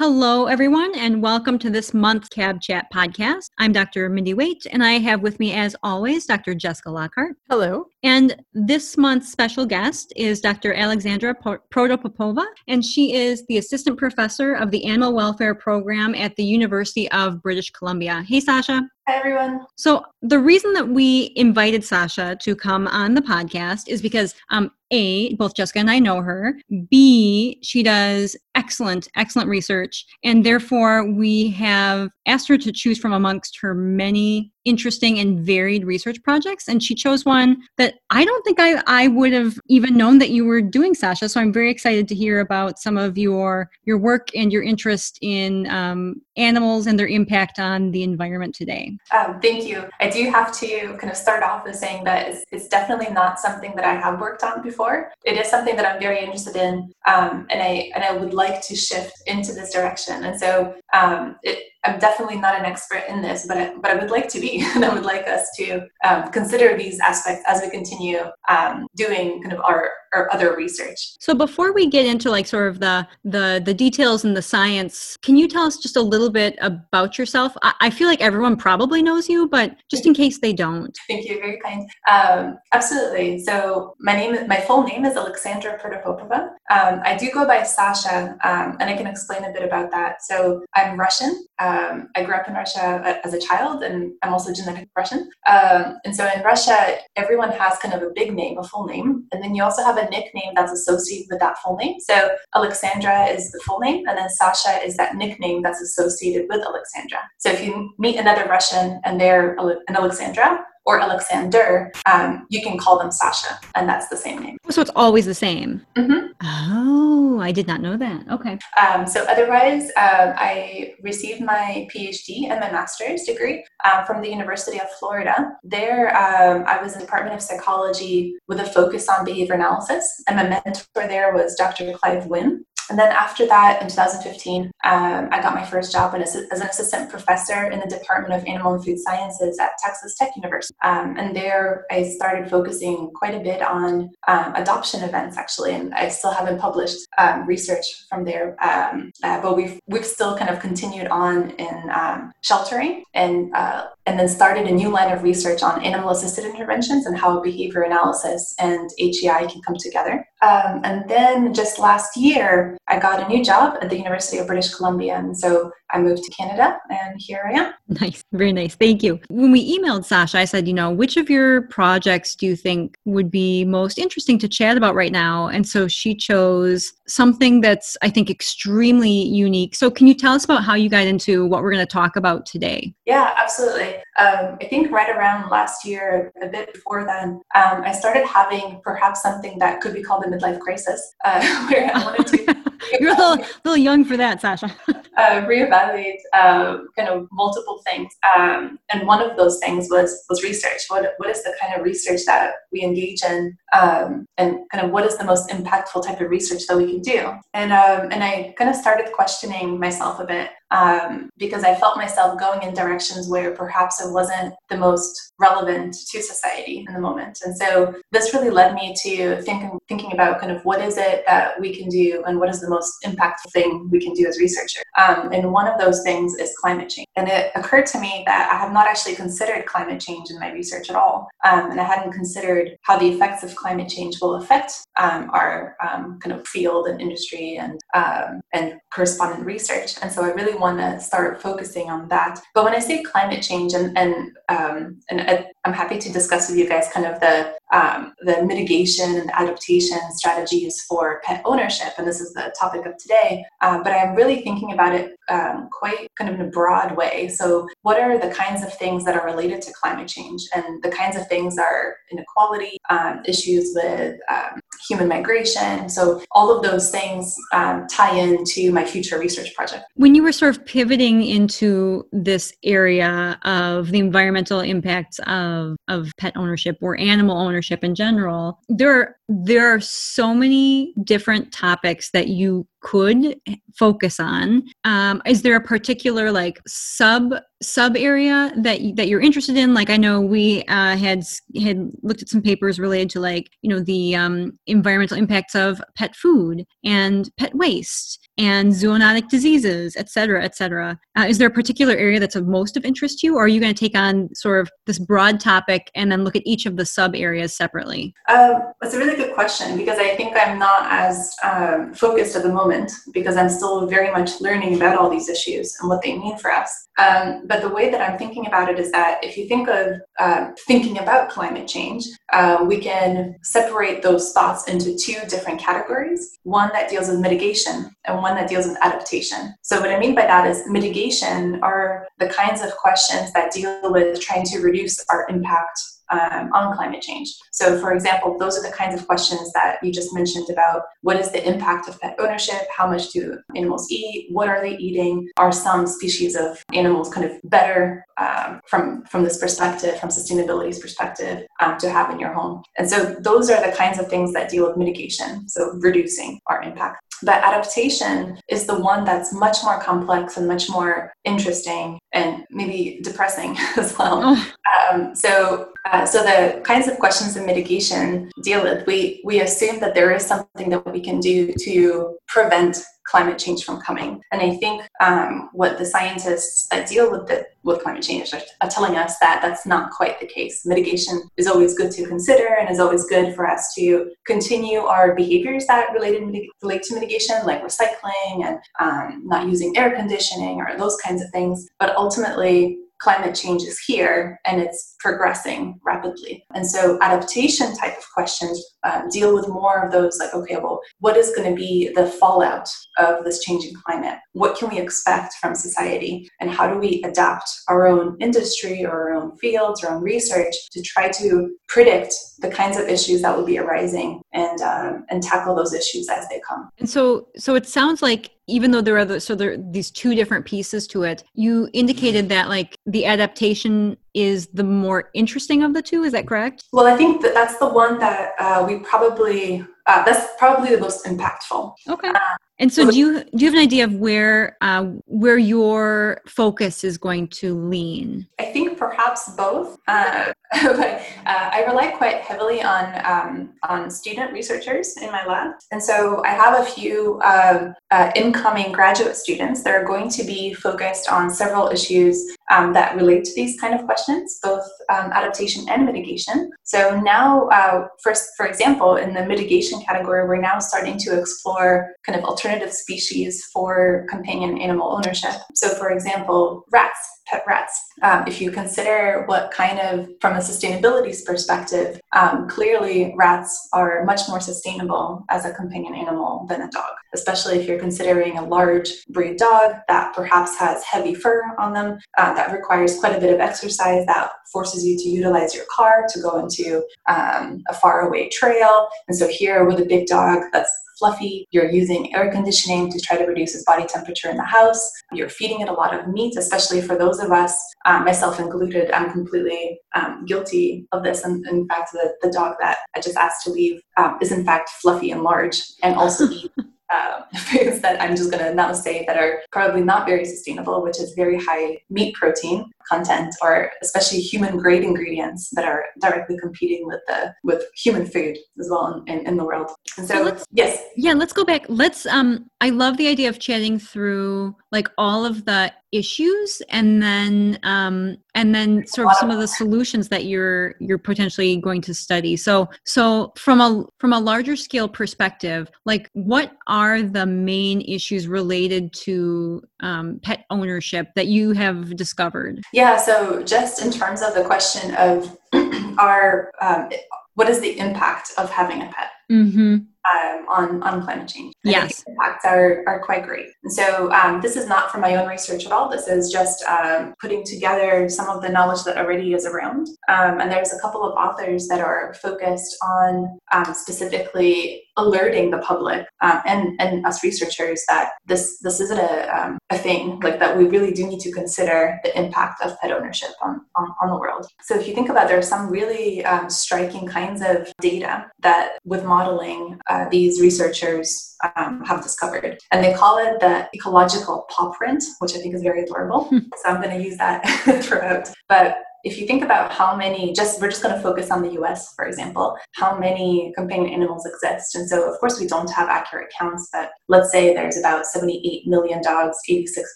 Hello, everyone, and welcome to this month's Cab Chat podcast. I'm Dr. Mindy Waite, and I have with me, as always, Dr. Jessica Lockhart. Hello. And this month's special guest is Dr. Alexandra Protopopova, and she is the assistant professor of the Animal Welfare Program at the University of British Columbia. Hey, Sasha. Hi, everyone. So, the reason that we invited Sasha to come on the podcast is because um, a, both Jessica and I know her. B, she does excellent, excellent research. And therefore, we have asked her to choose from amongst her many interesting and varied research projects. And she chose one that I don't think I, I would have even known that you were doing, Sasha. So I'm very excited to hear about some of your, your work and your interest in um, animals and their impact on the environment today. Um, thank you. I do have to kind of start off with saying that it's, it's, definitely not something that I have worked on before. It is something that I'm very interested in, um, and I and I would like to shift into this direction. And so um, it, I'm definitely not an expert in this, but I, but I would like to be, and I would like us to um, consider these aspects as we continue um, doing kind of our, our other research. So before we get into like sort of the the the details and the science, can you tell us just a little bit about yourself? I, I feel like everyone probably knows you, but just in case they don't. Thank you, very kind. Um, absolutely. So my name, my full name is Alexandra Protopopova. Um, I do go by Sasha, um, and I can explain a bit about that. So I'm Russian. Um, I grew up in Russia as a child, and I'm also genetic Russian. Um, and so in Russia, everyone has kind of a big name, a full name, and then you also have a nickname that's associated with that full name. So Alexandra is the full name, and then Sasha is that nickname that's associated with Alexandra. So if you meet another Russian and they're an Alexandra, or Alexander, um, you can call them Sasha, and that's the same name. So it's always the same. Mm-hmm. Oh, I did not know that. Okay. Um, so otherwise, um, I received my PhD and my master's degree um, from the University of Florida. There, um, I was in the Department of Psychology with a focus on behavior analysis, and my mentor there was Dr. Clive Wynne. And then after that, in 2015, um, I got my first job as, an assistant professor in the Department of Animal and Food Sciences at Texas Tech University. Um, and there I started focusing quite a bit on um, adoption events, actually. And I still haven't published um, research from there, um, uh, but we've, we've still kind of continued on in um, sheltering and uh, and then started a new line of research on animal assisted interventions and how behavior analysis and HEI can come together. Um, and then just last year, I got a new job at the University of British Columbia. And so I moved to Canada and here I am. Nice, very nice. Thank you. When we emailed Sasha, I said, you know, which of your projects do you think would be most interesting to chat about right now? And so she chose something that's, I think, extremely unique. So can you tell us about how you got into what we're going to talk about today? Yeah, absolutely. Um, I think right around last year, a bit before then, um, I started having perhaps something that could be called a midlife crisis, uh, where I wanted to. You're a little, little young for that, Sasha. uh, reevaluate uh, kind of multiple things, um, and one of those things was was research. What what is the kind of research that we engage in, um, and kind of what is the most impactful type of research that we can do? And um, and I kind of started questioning myself a bit um, because I felt myself going in directions where perhaps it wasn't the most relevant to society in the moment. And so this really led me to thinking thinking about kind of what is it that we can do and what is the most impactful thing we can do as researchers. Um, and one of those things is climate change. And it occurred to me that I have not actually considered climate change in my research at all. Um, and I hadn't considered how the effects of climate change will affect um, our um, kind of field and industry and um, and correspondent research. And so I really want to start focusing on that. But when I say climate change, and and um, and I'm happy to discuss with you guys kind of the um, the mitigation and adaptation strategies for pet ownership, and this is the topic of today. Uh, but I'm really thinking about it um, quite kind of in a broad way. So, what are the kinds of things that are related to climate change, and the kinds of things are inequality, um, issues with um, human migration. So, all of those things um, tie into my future research project. When you were sort of pivoting into this area of the environmental impacts of, of pet ownership or animal ownership in general, there are, there are so many different topics that you could focus on. Um, is there a particular like sub sub area that that you're interested in? Like I know we uh, had had looked at some papers related to like you know the um, environmental impacts of pet food and pet waste and zoonotic diseases, et cetera, et cetera. Uh, is there a particular area that's of most of interest to you, or are you going to take on sort of this broad topic and then look at each of the sub areas separately? Um, that's a really good question because I think I'm not as um, focused at the moment because I'm still very much learning about all these issues and what they mean for us. Um, but the way that I'm thinking about it is that if you think of uh, thinking about climate change, uh, we can separate those thoughts into two different categories one that deals with mitigation and one that deals with adaptation. So, what I mean by that is mitigation are the kinds of questions that deal with trying to reduce our impact um, on climate change. So, for example, those are the kinds of questions that you just mentioned about what is the impact of pet ownership? How much do animals eat? What are they eating? Are some species of animals kind of better um, from from this perspective, from sustainability's perspective, um, to have in your home? And so, those are the kinds of things that deal with mitigation, so reducing our impact. But adaptation is the one that's much more complex and much more interesting and maybe depressing as well. Oh. Um, so, uh, so the kinds of questions in mitigation deal with, we we assume that there is something that we can do to prevent climate change from coming. And I think um, what the scientists that deal with the, with climate change are, are, telling us that that's not quite the case. Mitigation is always good to consider and is always good for us to continue our behaviors that related relate to mitigation, like recycling and um, not using air conditioning or those kinds of things. But ultimately, climate change is here and it's progressing rapidly. And so, adaptation type of questions um, deal with more of those like, okay, well, what is going to be the fallout of this changing climate? What can we expect from society? And how do we adapt our own industry or our own fields, our own research to try to predict the kinds of issues that will be arising and um, and tackle those issues as they come. And so, so it sounds like even though there are the, so there are these two different pieces to it, you indicated that like the adaptation is the more interesting of the two. Is that correct? Well, I think that that's the one that uh, we probably uh, that's probably the most impactful. Okay. Uh, and so, do you do you have an idea of where uh, where your focus is going to lean? I think perhaps both. Uh, but uh, I rely quite heavily on um, on student researchers in my lab, and so I have a few uh, incoming graduate students that are going to be focused on several issues um, that relate to these kind of questions, both um, adaptation and mitigation. So now, uh, first, for example, in the mitigation category, we're now starting to explore kind of alternative species for companion animal ownership. So, for example, rats pet rats. Um, if you consider what kind of, from a sustainability perspective, um, clearly rats are much more sustainable as a companion animal than a dog, especially if you're considering a large breed dog that perhaps has heavy fur on them, uh, that requires quite a bit of exercise, that forces you to utilize your car to go into um, a faraway trail. And so here with a big dog that's fluffy. You're using air conditioning to try to reduce its body temperature in the house. You're feeding it a lot of meat, especially for those of us, um, myself included. I'm completely um, guilty of this. And in fact, the, the dog that I just asked to leave um, is in fact fluffy and large and also eat uh, foods that I'm just going to now say that are probably not very sustainable, which is very high meat protein content, or especially human grade ingredients that are directly competing with the with human food as well in, in, in the world. And so, so yes, yeah, let's go back. Let's. Um, I love the idea of chatting through like all of the issues and then um, and then sort of some of the solutions that you're you're potentially going to study. So so from a from a larger scale perspective like what are the main issues related to um, pet ownership that you have discovered? Yeah so just in terms of the question of our um, what is the impact of having a pet? Mm-hmm um, on, on climate change. I yes. impacts are, are quite great. And so um, this is not from my own research at all. This is just um, putting together some of the knowledge that already is around. Um, and there's a couple of authors that are focused on um, specifically alerting the public um, and and us researchers that this this isn't a, um, a thing like that we really do need to consider the impact of pet ownership on, on, on the world. So if you think about it, there are some really um, striking kinds of data that with modeling uh, these researchers um, have discovered. And they call it the ecological paw print which i think is very adorable. Hmm. so i'm going to use that throughout. But if you think about how many just we're just going to focus on the us for example how many companion animals exist. And so of course we don't have accurate counts but let's say there's about 78 million dogs 86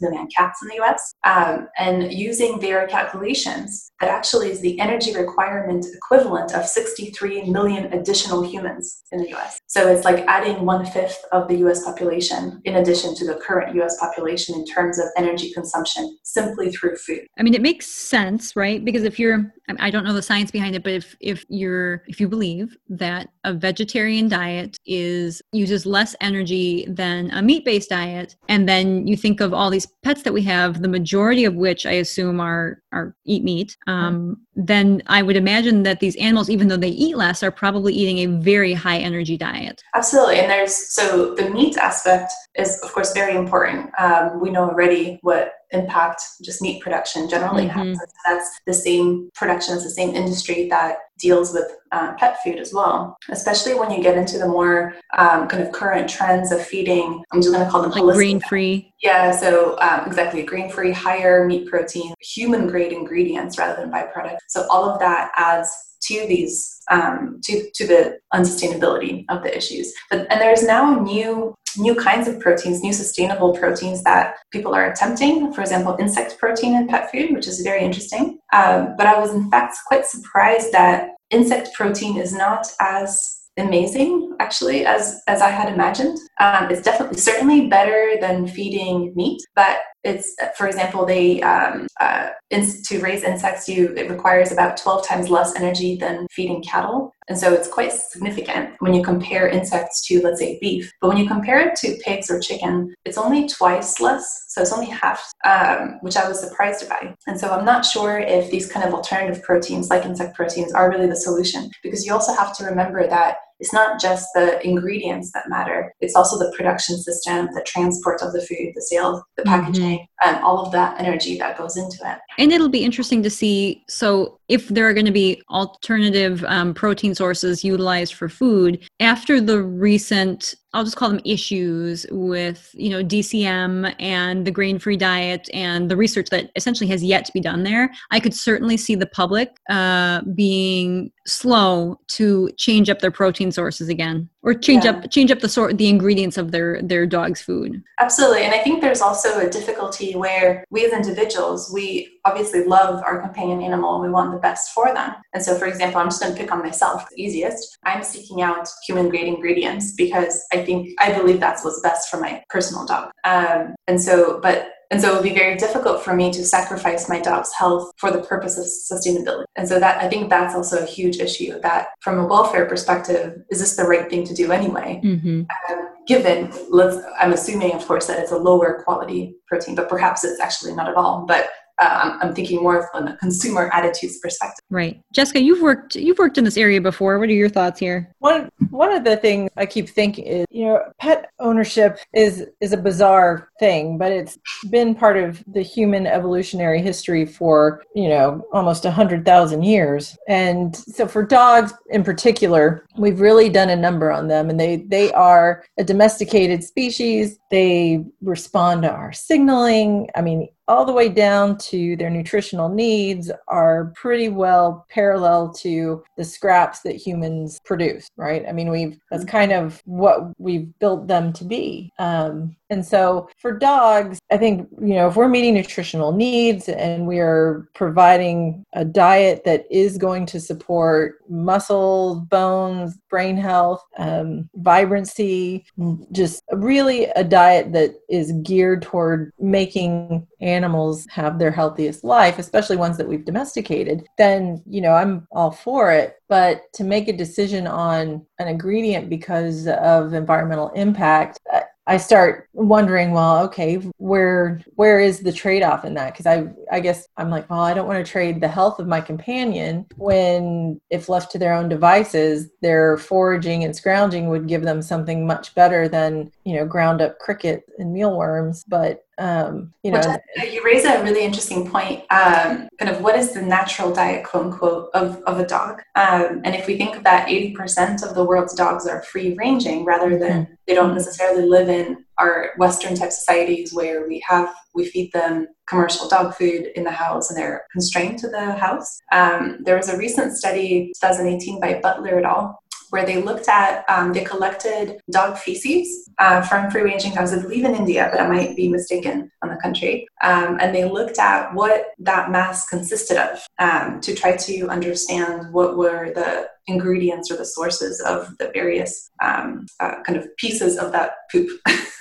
million cats in the us um, and using their calculations that actually is the energy requirement equivalent of 63 million additional humans in the us so it's like adding one fifth of the us population in addition to the current us population in terms of energy consumption simply through food. I mean it makes sense right? because if you're i don't know the science behind it but if if you're if you believe that a vegetarian diet is uses less energy than a meat-based diet and then you think of all these pets that we have the majority of which i assume are are eat meat um, mm-hmm. then i would imagine that these animals even though they eat less are probably eating a very high energy diet absolutely and there's so the meat aspect is of course very important um, we know already what impact just meat production generally mm-hmm. has. That's the same production, it's the same industry that deals with uh, pet food as well, especially when you get into the more um, kind of current trends of feeding. I'm just going to call them like grain free. Yeah, so um, exactly green free, higher meat protein, human grade ingredients rather than byproduct. So all of that adds to these um, to to the unsustainability of the issues. But and there's now a new new kinds of proteins, new sustainable proteins that people are attempting. For example, insect protein in pet food, which is very interesting. Um, but I was in fact quite surprised that insect protein is not as amazing actually as as I had imagined. Um, it's definitely certainly better than feeding meat, but it's for example they um, uh, to raise insects you it requires about 12 times less energy than feeding cattle. And so it's quite significant when you compare insects to let's say beef. But when you compare it to pigs or chicken it's only twice less so it's only half um, which i was surprised by. And so i'm not sure if these kind of alternative proteins like insect proteins are really the solution because you also have to remember that it's not just the ingredients that matter it's also the production system the transport of the food the sale the mm-hmm. packaging mm-hmm. and all of that energy that goes into it and it'll be interesting to see so if there are going to be alternative um, protein sources utilized for food after the recent I'll just call them issues with, you know, DCM and the grain-free diet and the research that essentially has yet to be done there. I could certainly see the public uh, being slow to change up their protein sources again, or change yeah. up change up the sort the ingredients of their their dog's food. Absolutely, and I think there's also a difficulty where we as individuals we obviously love our companion animal and we want the best for them. And so, for example, I'm just going to pick on myself, the easiest. I'm seeking out human grade ingredients because I think I believe that's what's best for my personal dog. Um, and so, but and so it would be very difficult for me to sacrifice my dog's health for the purpose of sustainability. And so that I think that's also a huge issue that from a welfare perspective, is this the right thing to do anyway? Mm-hmm. Um, given, let's, I'm assuming of course that it's a lower quality protein, but perhaps it's actually not at all. But uh, I'm, thinking more from a consumer attitudes perspective. Right, Jessica, you've worked you've worked in this area before. What are your thoughts here? One one of the things I keep thinking is, you know, pet ownership is is a bizarre thing, but it's been part of the human evolutionary history for you know almost a hundred thousand years. And so for dogs in particular, we've really done a number on them, and they they are a domesticated species. They respond to our signaling. I mean, all the way down to their nutritional needs are pretty well parallel to the scraps that humans produce right? I mean we've that's kind of what we've built them to be. Um, and so for dogs i think you know if we're meeting nutritional needs and we are providing a diet that is going to support muscle bones brain health um, vibrancy just really a diet that is geared toward making animals have their healthiest life, especially ones that we've domesticated, then, you know, I'm all for it. But to make a decision on an ingredient because of environmental impact, I start wondering, well, okay, where where is the trade-off in that? Because I I guess I'm like, well, I don't want to trade the health of my companion when if left to their own devices, their foraging and scrounging would give them something much better than, you know, ground up cricket and mealworms. But um, you know, Which, you raise a really interesting point. Um, kind of what is the natural diet, quote unquote, of, of a dog? Um, and if we think that 80% of the world's dogs are free ranging rather than mm-hmm. they don't necessarily live in our Western type societies where we have we feed them commercial dog food in the house and they're constrained to the house. Um, there was a recent study, 2018, by Butler et al where they looked at, um, they collected dog feces uh, from free ranging dogs, I believe in India, but I might be mistaken on the country. Um, and they looked at what that mass consisted of um, to try to understand what were the ingredients or the sources of the various um, uh, kind of pieces of that poop.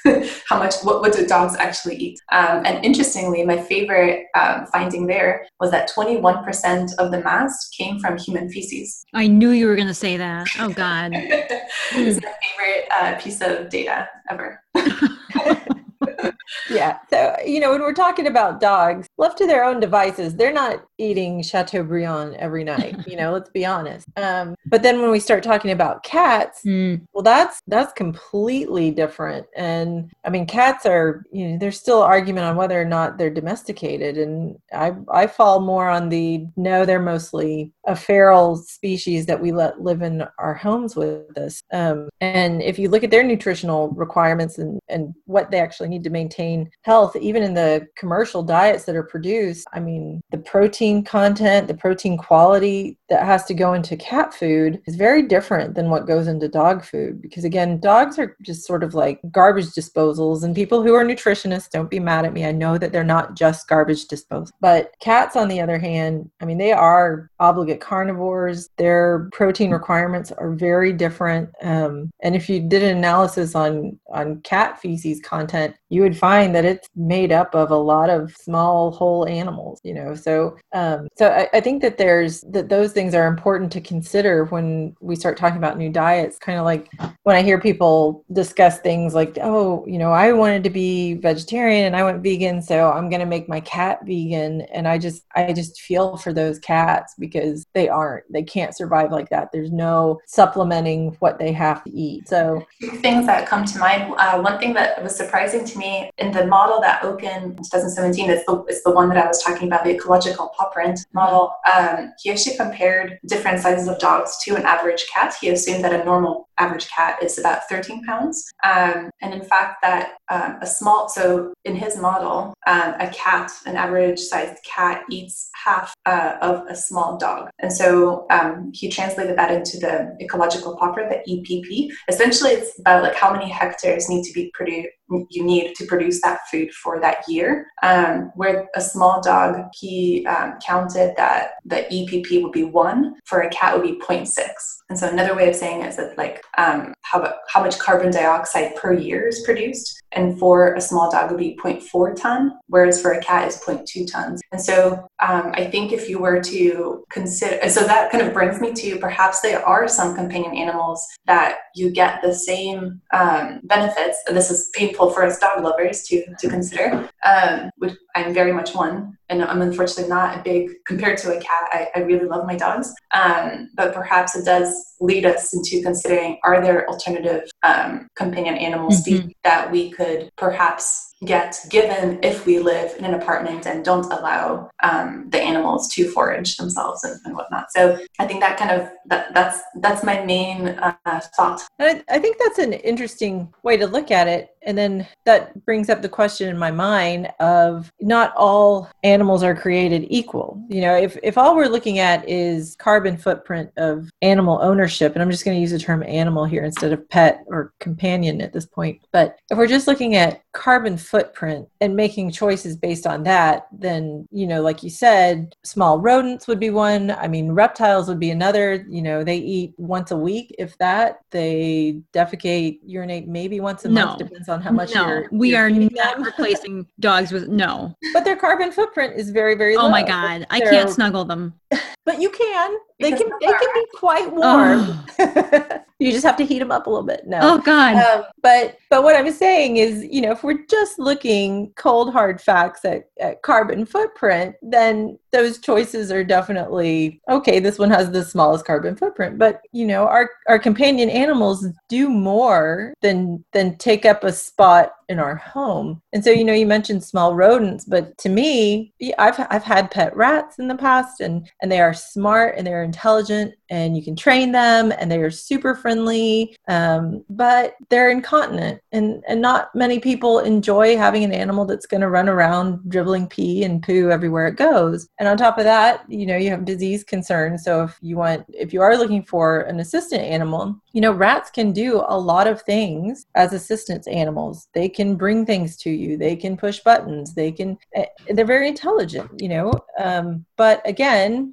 How much, what, what do dogs actually eat? Um, and interestingly, my favorite um, finding there was that 21% of the mass came from human feces. I knew you were going to say that. Oh, God. it's my favorite uh, piece of data ever. yeah. So, you know, when we're talking about dogs, left to their own devices, they're not eating Chateaubriand every night, you know, let's be honest. Um, but then when we start talking about cats, mm. well, that's that's completely different. And I mean, cats are, you know, there's still argument on whether or not they're domesticated. And I, I fall more on the no, they're mostly a feral species that we let live in our homes with us. Um, and if you look at their nutritional requirements and, and what they actually need to maintain health, even in the commercial diets that are produced, I mean, the protein content, the protein quality that has to go into cat food is very different than what goes into dog food. Because again, dogs are just sort of like garbage disposals, and people who are nutritionists don't be mad at me. I know that they're not just garbage disposals. But cats, on the other hand, I mean, they are obligate carnivores. Their protein requirements are very different. Um, and if you did an analysis on on cat feces content, you would find that it's made up of a lot of small whole animals. You know, so um, so I, I think that there's that those things are important to consider when we start talking about new diets. Kind of like when I hear people discuss things like, oh, you know, I wanted to be vegetarian and I went vegan, so I'm going to make my cat vegan, and I just I just feel for those cats because they aren't. They can't survive like that. There's no supplementing what they have to eat. So, things that come to mind. Uh, one thing that was surprising to me in the model that Okin in 2017 is the, is the one that I was talking about, the ecological paw model. Um, he actually compared different sizes of dogs to an average cat. He assumed that a normal average cat is about 13 pounds. Um, and in fact, that um, a small, so in his model, um, a cat, an average sized cat, eats half uh, of a small dog. And so um, he translated that into the ecological print, the EPP. Essentially, it's about like how many hectares need to be produced you need to produce that food for that year. Um, where a small dog, he um, counted that the EPP would be one, for a cat would be 0.6. And so another way of saying it is that like um, how, how much carbon dioxide per year is produced and for a small dog would be 0.4 ton, whereas for a cat is 0.2 tons. And so um, I think if you were to consider, so that kind of brings me to perhaps there are some companion animals that you get the same um, benefits. This is painful for us dog lovers to to consider, um, which I'm very much one, and I'm unfortunately not a big compared to a cat. I, I really love my dogs, um, but perhaps it does lead us into considering: are there alternative um, companion animals mm-hmm. that we could perhaps get given if we live in an apartment and don't allow um, the animals to forage themselves and, and, whatnot. So I think that kind of that, that's that's my main uh, thought. I, I think that's an interesting way to look at it. And then that brings up the question in my mind of not all animals are created equal. You know, if, if all we're looking at is carbon footprint of animal ownership, and I'm just going to use the term animal here instead of pet or companion at this point, but if we're just looking at carbon footprint and making choices based on that, then, you know, like you said, small rodents would be one. I mean, reptiles would be another. You know, they eat once a week, if that. They defecate, urinate maybe once a no. month, depends on how much no, you're. we you're are not replacing dogs with no. But their carbon footprint is very, very low. Oh my God. I can't snuggle them. But you can they can they can be quite warm. Oh. you just have to heat them up a little bit. No. Oh God. Um, but but what I'm saying is, you know, if we're just looking cold hard facts at, at carbon footprint, then those choices are definitely okay. This one has the smallest carbon footprint, but you know, our our companion animals do more than than take up a spot in our home. And so, you know, you mentioned small rodents, but to me, I've I've had pet rats in the past, and and they are smart and they're intelligent, and you can train them, and they are super friendly. Um, but they're incontinent, and and not many people enjoy having an animal that's going to run around dribbling pee and poo everywhere it goes. And on top of that, you know, you have disease concerns. So if you want, if you are looking for an assistant animal, you know, rats can do a lot of things as assistance animals. They can bring things to you. They can push buttons. They can. Eh, they're very intelligent, you know. Um, but again,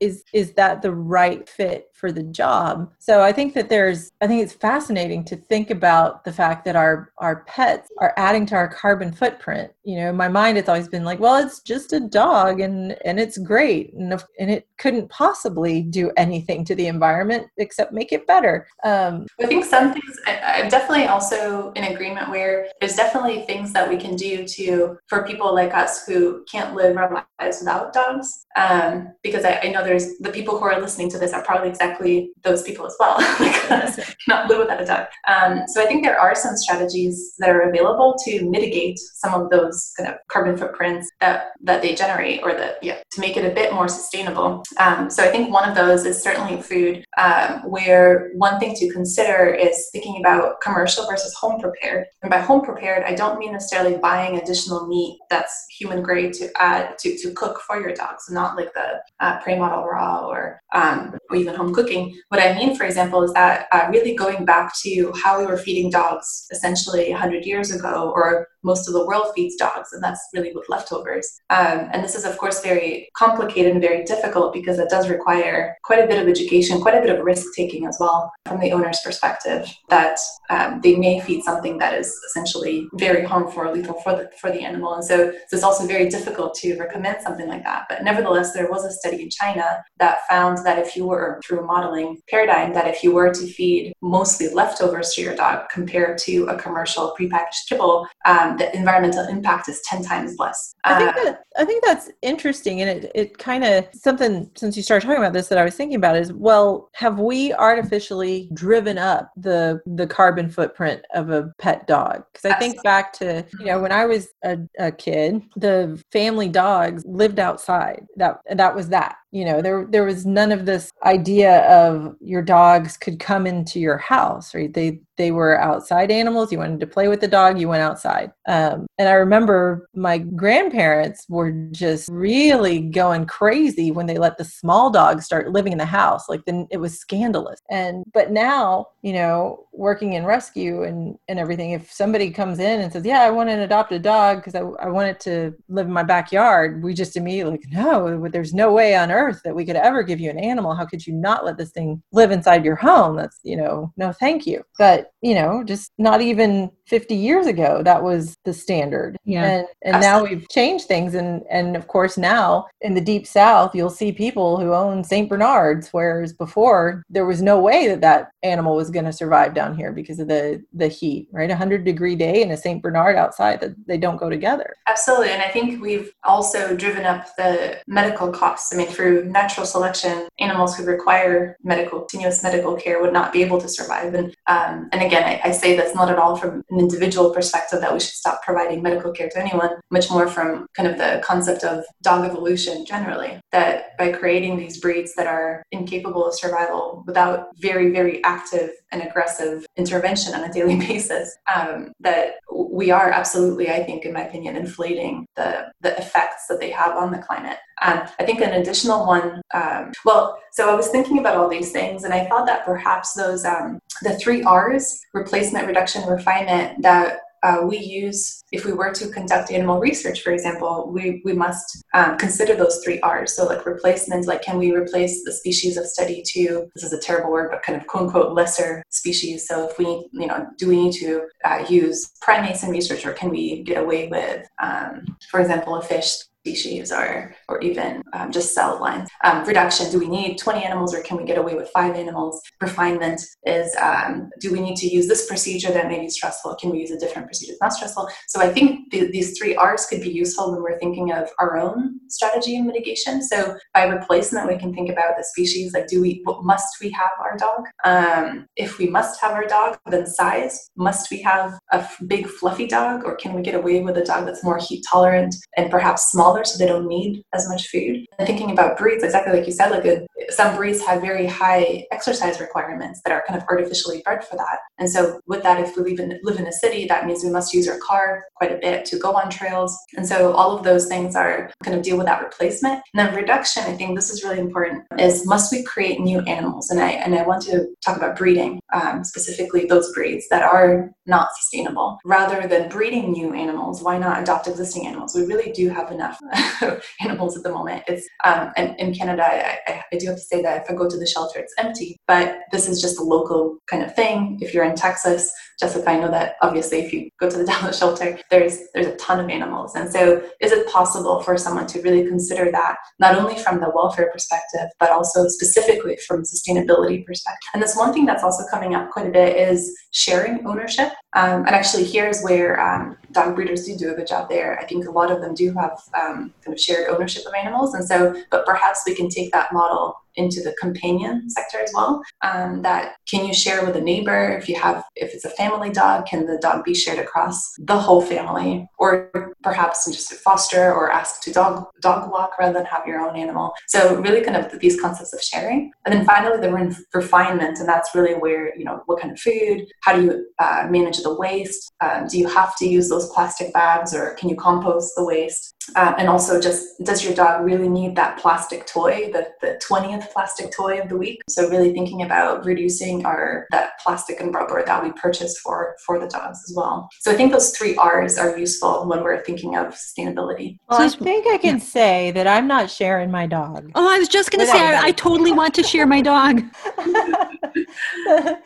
is is that the right fit for the job? So i think that there's i think it's fascinating to think about the fact that our our pets are adding to our carbon footprint. You know in my mind it's always been like well it's just a dog and and it's great. And, and it couldn't possibly do anything to the environment except make it better. Um, i think some things I, i'm definitely also in agreement where there's definitely things that we can do to for people like us who can't live our lives without dogs. Um, because I, I know there's the people who are listening to this are probably exactly those people as well because cannot live without a dog. Um, so I think there are some strategies that are available to mitigate some of those kind of carbon footprints that that they generate, or that yeah, to make it a bit more sustainable. Um, so I think one of those is certainly food, um, where one thing to consider is thinking about commercial versus home prepared. And by home prepared, I don't mean necessarily buying additional meat that's human grade to add to to cook for your dog. So not like the uh, prey-model raw or um, or even home cooking. What I mean, for example, is that uh, really going back to how we were feeding dogs essentially 100 years ago, or most of the world feeds dogs, and that's really with leftovers. Um, and this is, of course, very complicated and very difficult because it does require quite a bit of education, quite a bit of risk taking as well from the owner's perspective. That um, they may feed something that is essentially very harmful or lethal for the for the animal, and so, so it's also very difficult to recommend something like that. But nevertheless, there was a study in China that found that if you were through a modeling paradigm, that if you were to feed mostly leftovers to your dog compared to a commercial prepackaged kibble, um, the environmental impact is 10 times less. I think, uh, that, I think that's interesting. And it, it kind of something, since you started talking about this, that I was thinking about is well, have we artificially driven up the, the carbon footprint of a pet dog? Because I think back to, you know, when I was a, a kid, the family dogs lived outside. That, that was that you know there there was none of this idea of your dogs could come into your house right? They they were outside animals you wanted to play with the dog you went outside. Um, and i remember my grandparents were just really going crazy when they let the small dogs start living in the house like then it was scandalous. And but now you know working in rescue and and everything if somebody comes in and says yeah i want to adopt a dog because I, I want it to live in my backyard we just immediately like no there's no way on earth that we could ever give you an animal. How could you not let this thing live inside your home? That's you know no thank you. But you know just not even 50 years ago that was the standard. Yeah. And, and now we've changed things and and of course now in the deep south you'll see people who own st bernards whereas before there was no way that that animal was going to survive down here because of the the heat right? A 100 degree day and a st bernard outside that they don't go together. Absolutely and i think we've also driven up the medical costs. I mean through natural selection animals who require medical continuous medical care would not be able to survive. And um, and again I, I say that's not at all from an individual perspective that we should stop providing medical care to anyone, much more from kind of the concept of dog evolution generally. That by creating these breeds that are incapable of survival without very, very active aggressive intervention on a daily basis, um, that we are absolutely, I think, in my opinion, inflating the, the effects that they have on the climate. Um, I think an additional one, um, well, so I was thinking about all these things, and I thought that perhaps those, um, the three R's, replacement, reduction, refinement, that uh, we use if we were to conduct animal research for example we, we must um, consider those three r's. So like replacement like can we replace the species of study to this is a terrible word but kind of quote unquote lesser species. So if we you know do we need to uh, use primates in research or can we get away with um, for example a fish species or or even um, just cell lines. Um, reduction: Do we need 20 animals, or can we get away with five animals? Refinement is: um, Do we need to use this procedure that may be stressful? Can we use a different procedure that's not stressful? So I think th- these three R's could be useful when we're thinking of our own strategy and mitigation. So by replacement, we can think about the species like: Do we must we have our dog? Um, if we must have our dog, then size: Must we have a f- big fluffy dog, or can we get away with a dog that's more heat tolerant and perhaps smaller, so they don't need as much food? And thinking about breeds, exactly like you said, like a, some breeds have very high exercise requirements that are kind of artificially bred for that. And so with that, if we live in, live in a city, that means we must use our car quite a bit to go on trails. And so all of those things are kind of deal with that replacement. And then reduction, I think this is really important, is must we create new animals? And I and I want to talk about breeding, um, specifically those breeds that are not sustainable. Rather than breeding new animals, why not adopt existing animals? We really do have enough animals at the moment. It's um, and in Canada, I, I, do have to say that if I go to the shelter, it's empty. But this is just a local kind of thing. If you're in Texas, Jessica, I know that obviously if you go to the Dallas shelter, there's there's a ton of animals. And so is it possible for someone to really consider that not only from the welfare perspective, but also specifically from sustainability perspective? And this one thing that's also coming up quite a bit is sharing ownership. Um, and actually here's where um, dog breeders do do a good job there. I think a lot of them do have um, kind of shared ownership of animals. And so, but perhaps we can take that model into the companion sector as well. Um, that can you share with a neighbor if you have if it's a family dog, can the dog be shared across the whole family, or perhaps just to foster or ask to dog dog walk rather than have your own animal. So really, kind of these concepts of sharing, and then finally the re- refinement, and that's really where you know what kind of food, how do you uh, manage the waste, um, do you have to use those plastic bags or can you compost the waste? Uh, and also just does your dog really need that plastic toy the, the 20th plastic toy of the week? So really thinking about reducing our that plastic and rubber that we purchase for for the dogs as well. So i think those three r's are useful when we're thinking of sustainability. Well i think i can yeah. say that i'm not sharing my dog. Oh i was just going to say I, I totally want to share my dog.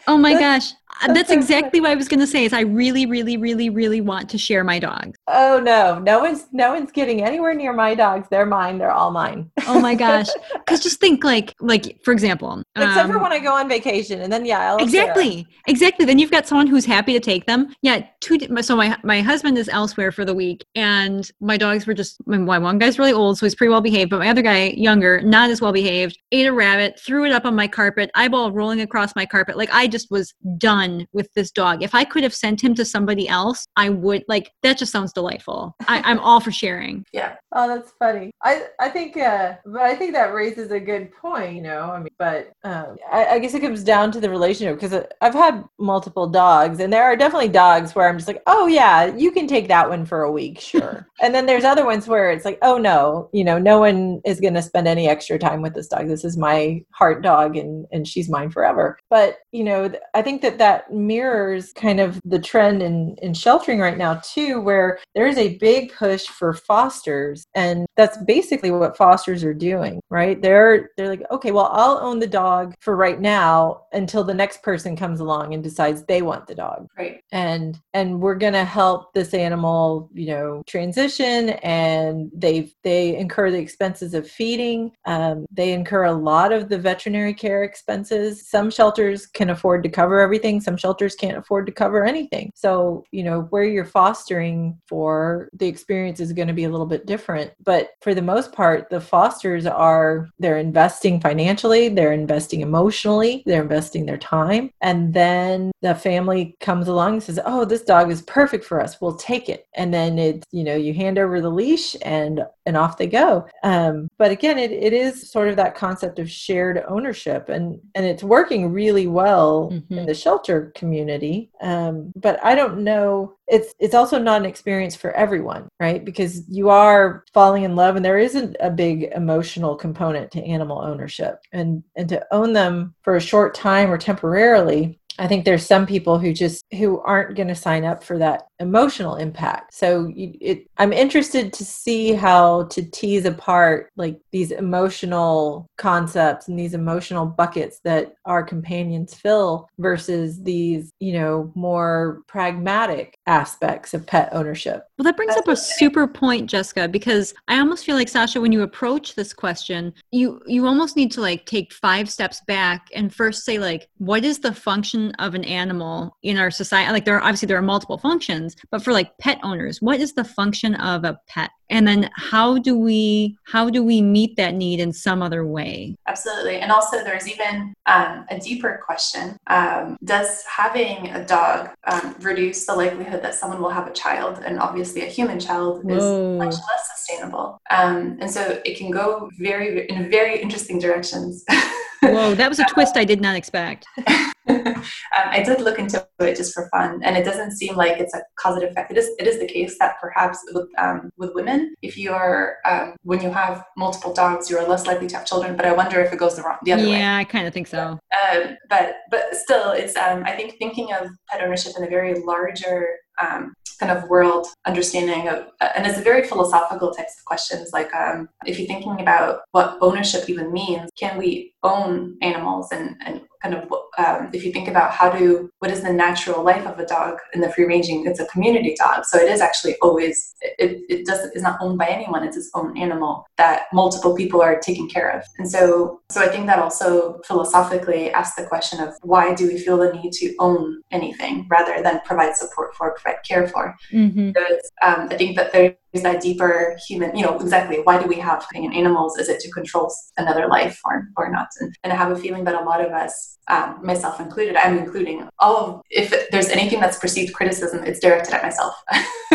Oh my gosh that's exactly what I was going to say. Is I really, really, really, really want to share my dogs. Oh no, no one's no one's getting anywhere near my dogs. They're mine. They're all mine. oh my gosh! Because just think, like, like for example, except um, for when I go on vacation, and then yeah, I'll exactly, exactly. Then you've got someone who's happy to take them. Yeah, two. So my my husband is elsewhere for the week, and my dogs were just. My one guy's really old, so he's pretty well behaved, but my other guy, younger, not as well behaved, ate a rabbit, threw it up on my carpet, eyeball rolling across my carpet. Like I just was done with this dog. If I could have sent him to somebody else, I would. Like that just sounds delightful. I, I'm all for sharing. Yeah. Oh, that's funny. I I think, uh, but I think that raises a good point. You know, I mean, but um, I, I guess it comes down to the relationship because I've had multiple dogs, and there are definitely dogs where I'm just like, oh yeah, you can take that one for a week, sure. and then there's other ones where it's like, oh no, you know, no one is going to spend any extra time with this dog. This is my heart dog, and and she's mine forever. But you know, I think that that mirrors kind of the trend in in sheltering right now too, where there is a big push for fosters, and that's basically what fosters are doing, right? They're they're like, okay, well, I'll own the dog for right now until the next person comes along and decides they want the dog, right? And and we're gonna help this animal, you know, transition, and they they incur the expenses of feeding. Um, they incur a lot of the veterinary care expenses. Some shelters can afford to cover everything. Some shelters can't afford to cover anything. So you know where you're fostering for, the experience is going to be a little bit different, but for the most part, the fosters are they're investing financially, they're investing emotionally, they're investing their time, and then the family comes along and says, "Oh, this dog is perfect for us. We'll take it." And then it's you know you hand over the leash and and off they go. Um, but again, it, it is sort of that concept of shared ownership, and and it's working really well mm-hmm. in the shelter community. Um, but I don't know it's it's also not an experience for everyone right because you are falling in love and there isn't a big emotional component to animal ownership and and to own them for a short time or temporarily I think there's some people who just who aren't going to sign up for that emotional impact. So you, it I'm interested to see how to tease apart like these emotional concepts and these emotional buckets that our companions fill versus these, you know, more pragmatic aspects of pet ownership. Well, that brings up a super point, Jessica, because I almost feel like Sasha, when you approach this question, you you almost need to like take five steps back and first say like, what is the function of an animal in our society? Like there are obviously there are multiple functions, but for like pet owners, what is the function of a pet? And then how do we how do we meet that need in some other way absolutely and also there's even um, a deeper question um, does having a dog um, reduce the likelihood that someone will have a child and obviously a human child is Whoa. much less sustainable um, and so it can go very in very interesting directions Whoa, that was a twist I did not expect. um, I did look into it just for fun, and it doesn't seem like it's a causative effect. It is. It is the case that perhaps with um, with women, if you are um, when you have multiple dogs, you are less likely to have children. But I wonder if it goes the wrong the other yeah, way. Yeah, I kind of think so. Um, but but still, it's. Um, I think thinking of pet ownership in a very larger um, kind of world understanding of, and it's a very philosophical types of questions. Like um, if you're thinking about what ownership even means, can we own animals and, and kind of um, if you think about how do what is the natural life of a dog in the free ranging it's a community dog. So it is actually always it, it does it's not owned by anyone it's its own animal that multiple people are taking care of. And so so i think that also philosophically asks the question of why do we feel the need to own anything rather than provide support for provide care for? Mm-hmm. um, i think that there is that deeper human you know exactly why do we have in animals? Is it to control another life or, or not? And, and i have a feeling that a lot of us um, myself included i'm including all of if there's anything that's perceived criticism it's directed at myself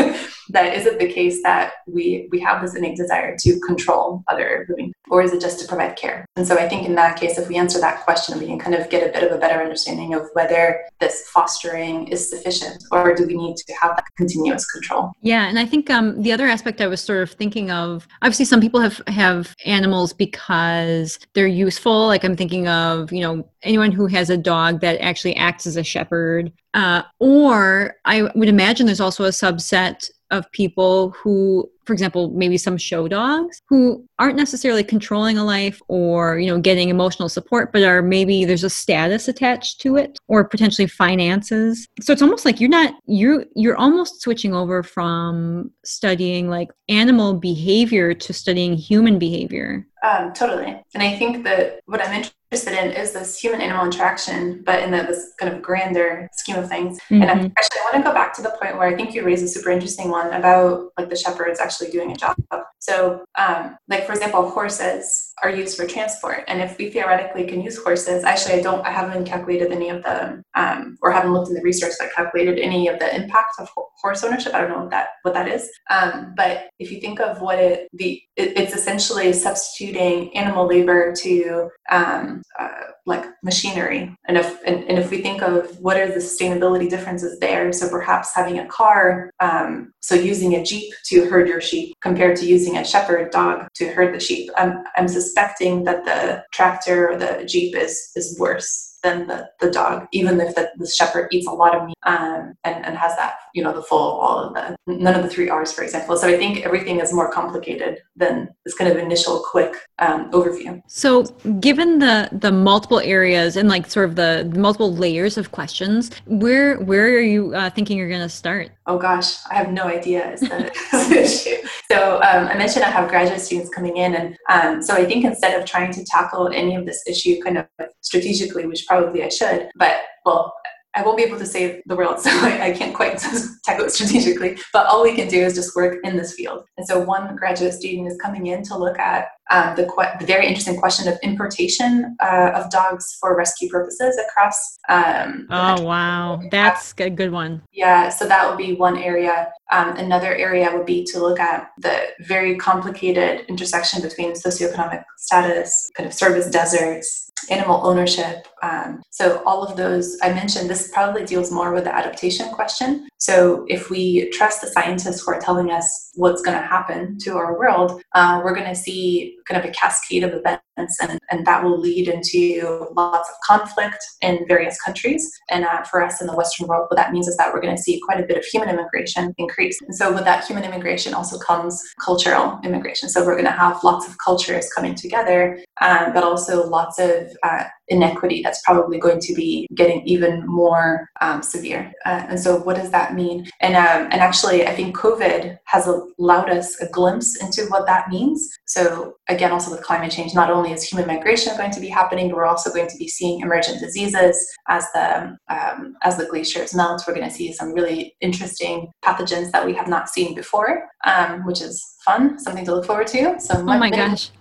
that is it the case that we we have this innate desire to control other living or is it just to provide care? And so i think in that case if we answer that question we can kind of get a bit of a better understanding of whether this fostering is sufficient or do we need to have that continuous control? Yeah and i think um, the other aspect i was sort of thinking of obviously some people have have animals because they're useful. Like i'm thinking of you know anyone who has a dog that actually acts as a shepherd. Uh, or I would imagine there's also a subset of people who for example maybe some show dogs who aren't necessarily controlling a life or you know getting emotional support but are maybe there's a status attached to it or potentially finances. So it's almost like you're not you're you're almost switching over from studying like animal behavior to studying human behavior. Um, totally. And i think that what i'm interested interested in is this human animal interaction, but in the, this kind of grander scheme of things. Mm-hmm. And actually, I want to go back to the point where I think you raised a super interesting one about like the shepherds actually doing a job. So, um, like for example, horses are used for transport, and if we theoretically can use horses, actually, I don't, I haven't calculated any of the, um, or haven't looked in the research that calculated any of the impact of horse ownership. I don't know what that what that is. Um, but if you think of what it the it, it's essentially substituting animal labor to um, uh, like machinery. And if and, and, if we think of what are the sustainability differences there so perhaps having a car um, so using a jeep to herd your sheep compared to using a shepherd dog to herd the sheep i'm, I'm suspecting that the tractor or the jeep is is worse than the, the dog, even if the, the shepherd eats a lot of meat um, and, and has that, you know, the full, all of the, none of the three R's, for example. So I think everything is more complicated than this kind of initial quick um, overview. So given the, the multiple areas and like sort of the, the multiple layers of questions, where, where are you uh, thinking you're going to start? Oh gosh, I have no idea is the, issue. So um, I mentioned I have graduate students coming in and um, so I think instead of trying to tackle any of this issue kind of strategically, which probably I should, but well, I won't be able to save the world, so I, I, can't quite tackle it strategically. But all we can do is just work in this field. And so, one graduate student is coming in to look at um, the, que- the, very interesting question of importation uh, of dogs for rescue purposes across. Um, oh, wow. That's a good one. Yeah, so that would be one area. Um, another area would be to look at the very complicated intersection between socioeconomic status, kind of service deserts, animal ownership, Um, so all of those I mentioned, this probably deals more with the adaptation question. So if we trust the scientists who are telling us what's going to happen to our world, uh, we're going to see kind of a cascade of events and, and that will lead into lots of conflict in various countries. And uh, for us in the Western world, what that means is that we're going to see quite a bit of human immigration increase. And so with that human immigration also comes cultural immigration. So we're going to have lots of cultures coming together, um, but also lots of uh, inequity that's probably going to be getting even more um, severe. Uh, and so, what does that mean? And um, and actually, I think COVID has allowed us a glimpse into what that means. So again, also with climate change, not only is human migration going to be happening, but we're also going to be seeing emergent diseases as the um, as the glaciers melt. We're going to see some really interesting pathogens that we have not seen before, um, which is fun, something to look forward to. So, oh my gosh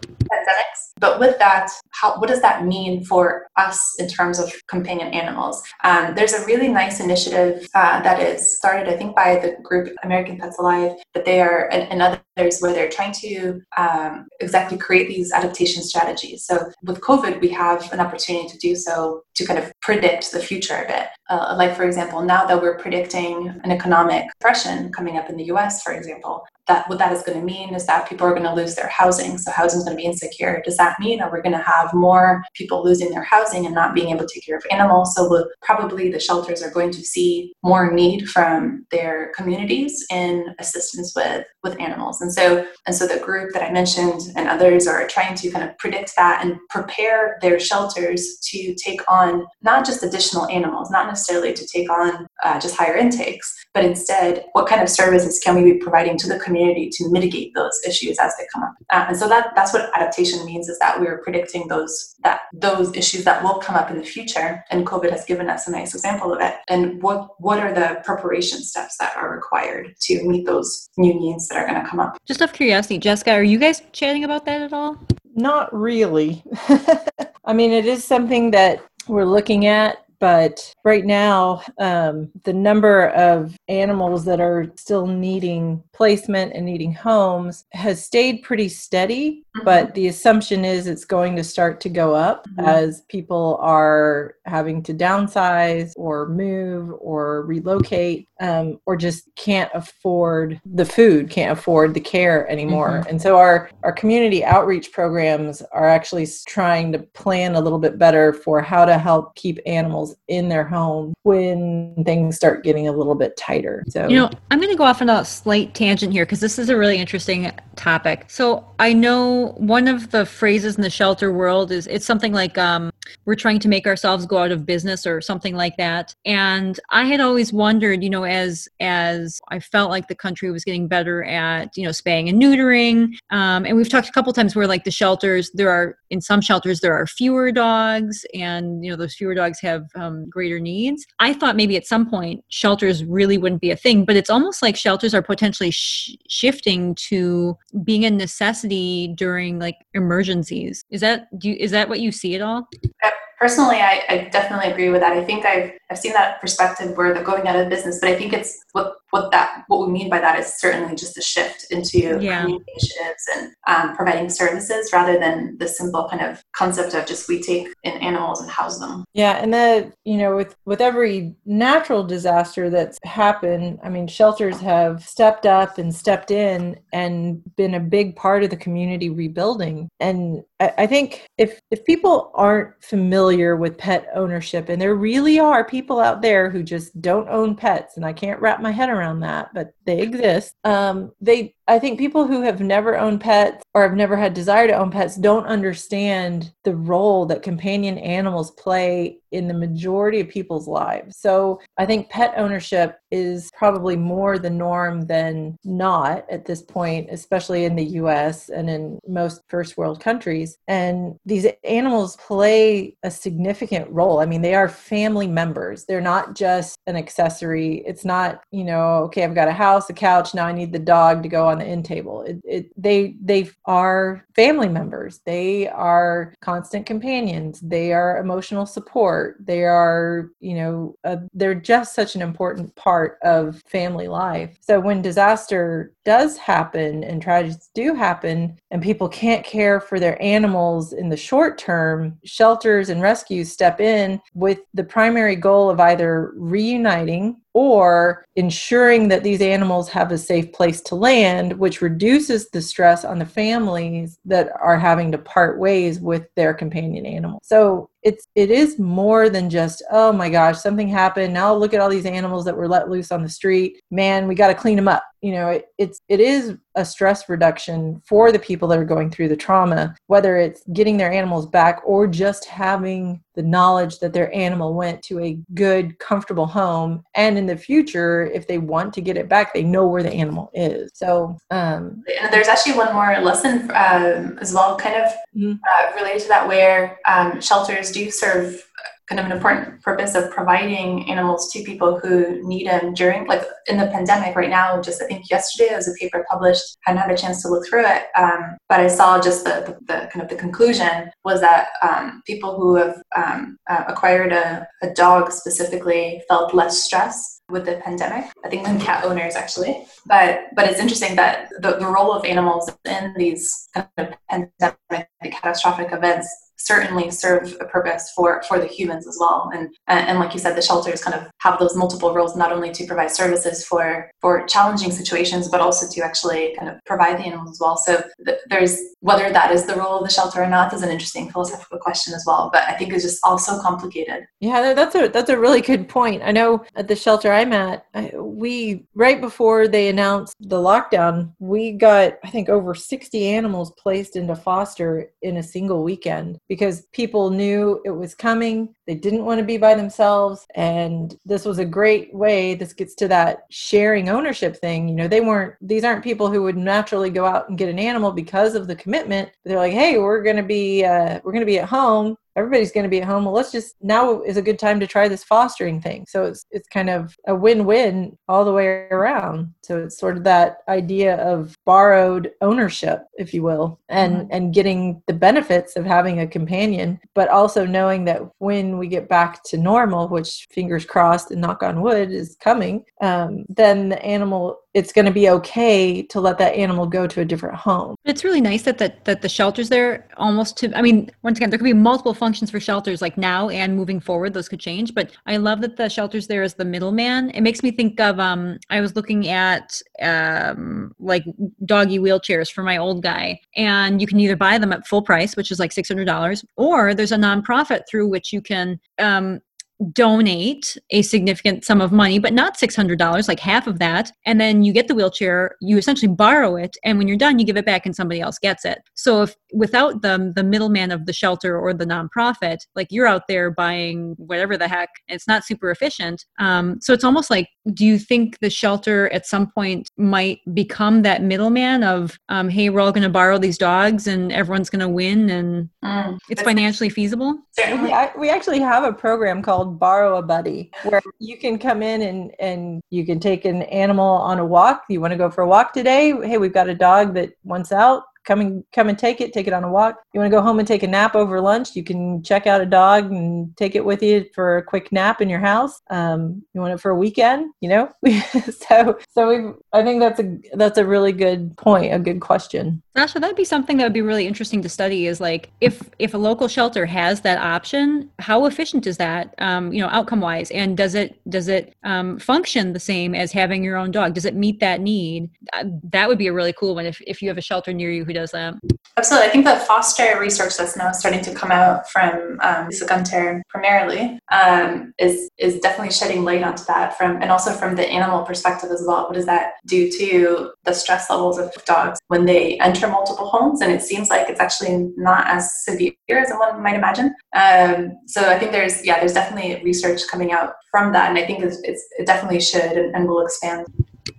pandemics. But with that, how, what does that mean for us in terms of companion animals? Um, there's a really nice initiative uh, that is started, I think, by the group American Pets Alive, but they are, and, and others, where they're trying to um, exactly create these adaptation strategies. So with COVID, we have an opportunity to do so to kind of predict the future a bit. Uh, like, for example, now that we're predicting an economic depression coming up in the US, for example, that what that is going to mean is that people are going to lose their housing. So housing is going to be insecure. Does that mean that we're going to have more people losing their housing and not being able to take care of animals? So we'll, probably the shelters are going to see more need from their communities in assistance with with animals. And so and so the group that I mentioned and others are trying to kind of predict that and prepare their shelters to take on not just additional animals, not necessarily to take on uh, just higher intakes, but instead what kind of services can we be providing to the community community to mitigate those issues as they come up. Uh, and so that that's what adaptation means is that we're predicting those that those issues that will come up in the future. And COVID has given us a nice example of it. And what what are the preparation steps that are required to meet those new needs that are going to come up? Just out of curiosity, Jessica, are you guys chatting about that at all? Not really. I mean, it is something that we're looking at but right now um, the number of animals that are still needing placement and needing homes has stayed pretty steady. But the assumption is it's going to start to go up mm-hmm. as people are having to downsize or move or relocate um, or just can't afford the food can't afford the care anymore mm-hmm. and so our our community outreach programs are actually trying to plan a little bit better for how to help keep animals in their home when things start getting a little bit tighter so you know i'm going to go off on a slight tangent here because this is a really interesting topic. So I know one of the phrases in the shelter world is it's something like um, we're trying to make ourselves go out of business or something like that. And I had always wondered, you know, as as I felt like the country was getting better at you know spaying and neutering, um, and we've talked a couple times where like the shelters there are in some shelters there are fewer dogs, and you know those fewer dogs have um, greater needs. I thought maybe at some point shelters really wouldn't be a thing, but it's almost like shelters are potentially sh- shifting to being a necessity during like emergencies. Is that do you, is that what you see at all? Uh, personally, I, I, definitely agree with that. I think I've I've seen that perspective where they're going out of business, but I think it's what what that what we mean by that is certainly just a shift into yeah. community initiatives and um, providing services rather than the simple kind of concept of just we take in animals and house them. Yeah, and that you know with with every natural disaster that's happened, I mean shelters have stepped up and stepped in and been a big part of the community rebuilding. And I, think if if people aren't familiar with pet ownership, and there really are people out there who just don't own pets, and I can't wrap my head around that, but they exist. Um, they I think people who have never owned pets or have never had desire to own pets don't understand the role that companion animals play in the majority of people's lives. So I think pet ownership is probably more the norm than not at this point, especially in the US and in most first world countries. And these animals play a significant role. I mean, they are family members. They're not just an accessory. It's not, you know, okay, I've got a house, a couch, now I need the dog to go on the end table. It, it, they they are family members. They are constant companions. They are emotional support. They are, you know, they're just such an important part of family life. So when disaster does happen and tragedies do happen and people can't care for their animals in the short term, shelters and rescues step in with the primary goal of either reuniting or ensuring that these animals have a safe place to land, which reduces the stress on the families that are having to part ways with their companion animal. So it's it is more than just oh my gosh something happened. Now look at all these animals that were let loose on the street. Man we got to clean them up. You know it, it's it is a stress reduction for the people that are going through the trauma whether it's getting their animals back or just having the knowledge that their animal went to a good comfortable home. And in the future if they want to get it back they know where the animal is. So um and there's actually one more lesson um, as well kind of mm-hmm. uh, related to that where um, shelters do serve kind of an important purpose of providing animals to people who need them during like in the pandemic right now just i think yesterday there was a paper published i hadn't had a chance to look through it um, but i saw just the, the, the, kind of the conclusion was that um, people who have um, uh, acquired a, a dog specifically felt less stress with the pandemic i think than cat owners actually. But but it's interesting that the, the role of animals in these kind of pandemic catastrophic events certainly serve a purpose for for the humans as well. And and like you said the shelters kind of have those multiple roles not only to provide services for for challenging situations but also to actually kind of provide the animals as well. So th- there's whether that is the role of the shelter or not is an interesting philosophical question as well but i think it's just also complicated. Yeah that's a that's a really good point. I know at the shelter i'm at we right before they announced the lockdown we got i think over 60 animals placed into foster in a single weekend because people knew it was coming. They didn't want to be by themselves. And this was a great way. This gets to that sharing ownership thing. You know, they weren't, these aren't people who would naturally go out and get an animal because of the commitment. They're like, hey, we're going to be, uh, we're going to be at home everybody's going to be at home. Well, let's just now is a good time to try this fostering thing. So it's it's kind of a win-win all the way around. So it's sort of that idea of borrowed ownership, if you will, and mm-hmm. and getting the benefits of having a companion, but also knowing that when we get back to normal, which fingers crossed and knock on wood is coming, um, then the animal it's going to be okay to let that animal go to a different home. It's really nice that that, that the shelters there almost to I mean once again there could be multiple functions for shelters like now and moving forward those could change but I love that the shelters there is the middleman. It makes me think of um I was looking at um like doggy wheelchairs for my old guy and you can either buy them at full price which is like $600 or there's a nonprofit through which you can um donate a significant sum of money, but not $600, like half of that. And then you get the wheelchair, you essentially borrow it. And when you're done, you give it back and somebody else gets it. So if without the, the middleman of the shelter or the nonprofit, like you're out there buying whatever the heck, it's not super efficient. Um, so it's almost like, do you think the shelter at some point might become that middleman of, um, hey, we're all going to borrow these dogs and everyone's going to win and mm, it's financially feasible? We, we actually have a program called borrow a buddy where you can come in and and you can take an animal on a walk. You want to go for a walk today? Hey we've got a dog that wants out come and come and take it take it on a walk you want to go home and take a nap over lunch you can check out a dog and take it with you for a quick nap in your house um, you want it for a weekend you know so so we i think that's a that's a really good point a good question Sasha, that'd be something that would be really interesting to study. Is like if if a local shelter has that option, how efficient is that? Um, you know, outcome wise, and does it does it um, function the same as having your own dog? Does it meet that need? That would be a really cool one if if you have a shelter near you who does that. Absolutely, I think the foster research that's now starting to come out from um, Lisa Gunter primarily um, is is definitely shedding light onto that from and also from the animal perspective as well. What does that do to the stress levels of dogs when they enter multiple homes, and it seems like it's actually not as severe as one might imagine. Um, so I think there's yeah, there's definitely research coming out from that, and I think it's, it's it definitely should and, and will expand.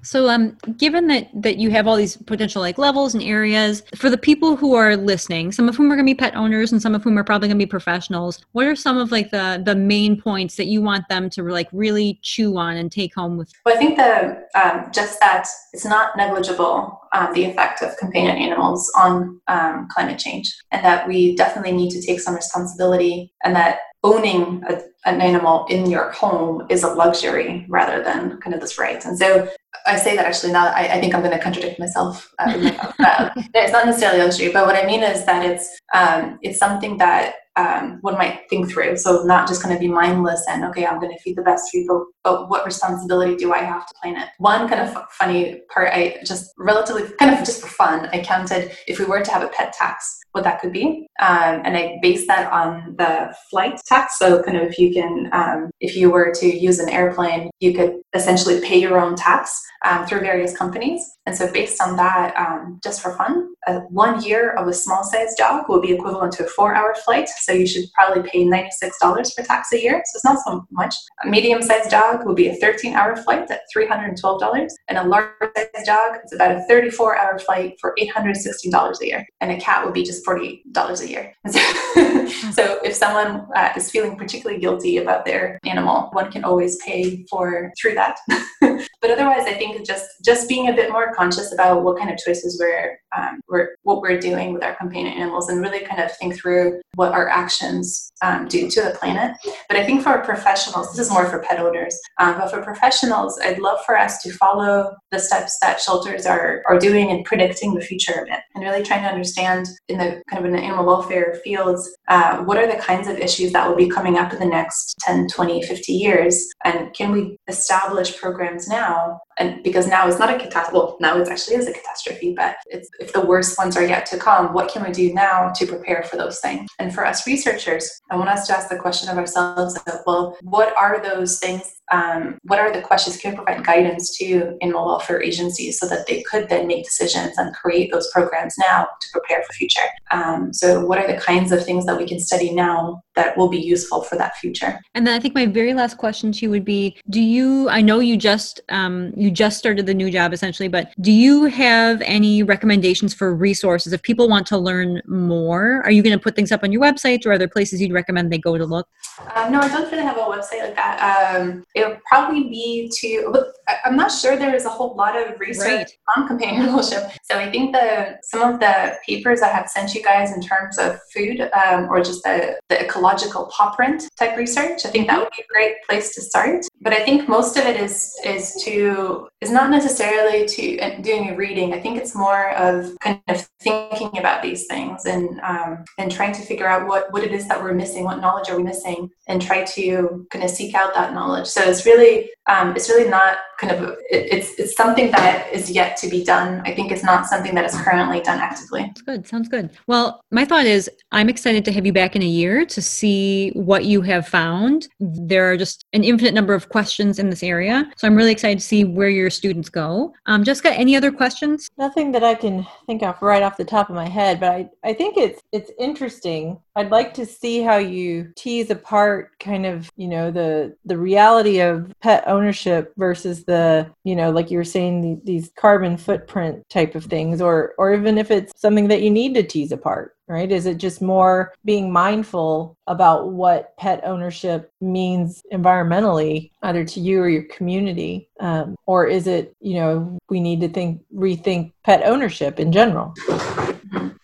So, um, given that that you have all these potential like levels and areas for the people who are listening, some of whom are going to be pet owners and some of whom are probably going to be professionals, what are some of like the the main points that you want them to like really chew on and take home with? Well, I think the um, just that it's not negligible um, the effect of companion animals on um, climate change, and that we definitely need to take some responsibility, and that owning a, an animal in your home is a luxury rather than kind of this right. And so I say that actually now I, I think I'm going to contradict myself. Uh, uh, it's not necessarily luxury, but what I mean is that it's um, it's something that um, one might think through. So not just kind of be mindless and okay, I'm going to feed the best food, but, what responsibility do I have to play in it? One kind of funny part, I just relatively kind of just for fun, I counted if we were to have a pet tax, what that could be, um, and I based that on the flight tax. So kind of if you can, um, if you were to use an airplane, you could essentially pay your own tax um, through various companies. And so based on that, um, just for fun, uh, one year of a small sized dog will be equivalent to a four hour flight so you should probably pay $96 for tax a year. So it's not so much. A medium sized dog will be a 13 hour flight at $312. And a large sized dog, it's about a 34 hour flight for $816 a year. And a cat would be just $48 a year. So, so if someone uh, is feeling particularly guilty about their animal, one can always pay for through that. but otherwise, I think just just being a bit more conscious about what kind of choices we're, um, we're what we're doing with our companion animals, and really kind of think through what our actions um, do to the planet. But I think for professionals, this is more for pet owners, um, but for professionals, I'd love for us to follow the steps that shelters are, are doing in predicting the future of it and really trying to understand in the kind of in the animal welfare fields, uh, what are the kinds of issues that will be coming up in the next 10, 20, 50 years? And can we establish programs now and because now it's not a catastrophe well now it actually is a catastrophe but if the worst ones are yet to come what can we do now to prepare for those things? And for us researchers i want us to ask the question of ourselves well what are those things um, what are the questions can we provide guidance to animal welfare agencies so that they could then make decisions and create those programs now to prepare for future? Um, so what are the kinds of things that we can study now that will be useful for that future? And then i think my very last question to you would be do you i know you just um, you just started the new job essentially but do you have any recommendations for resources? If people want to learn more are you going to put things up on your website or other places you'd recommend they go to look? Um, no i don't really have a website like that. Um, it would probably be to i'm not sure there is a whole lot of research right. on companionship. So i think the some of the papers i have sent you guys in terms of food um, or just the, the ecological paw print type research i think that would be a great place to start. But i think most of it is is to is not necessarily to uh, doing a reading. I think it's more of kind of thinking about these things and um, and trying to figure out what what it is that we're missing what knowledge are we missing and try to kind of seek out that knowledge. So it's really um, it's really not kind of it, it's it's something that is yet to be done. I think it's not something that is currently done actively. That's good sounds good. Well my thought is i'm excited to have you back in a year to see what you have found. There are just an infinite number of questions in this area so i'm really excited to see where your students go. Um, jessica any other questions? Nothing that i can think of right off the top of my head but i, I think it's it's interesting. I'd like to see how you tease apart kind of you know the the reality of pet ownership versus the you know like you were saying the, these carbon footprint type of things or or even if it's something that you need to tease apart right? Is it just more being mindful about what pet ownership means environmentally either to you or your community? Um, or is it you know we need to think rethink pet ownership in general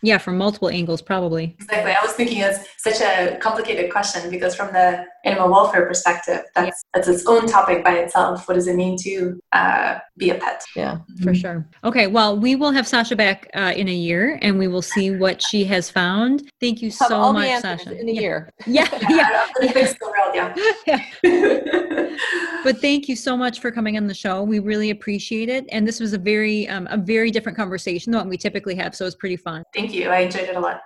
yeah, from multiple angles, probably. Exactly. I was thinking it's such a complicated question because from the animal welfare perspective, that's yeah. that's its own topic by itself. What does it mean to uh, be a pet? Yeah, mm-hmm. for sure. Okay, well, we will have Sasha back uh, in a year, and we will see what she has found. Thank you so much, Sasha. In a yeah. year. Yeah, yeah. yeah. yeah. yeah. but thank you so much for coming on the show. We really appreciate it, and this was a very um, a very different conversation than what we typically have, so it was pretty fun. Thank you. I enjoyed it a lot.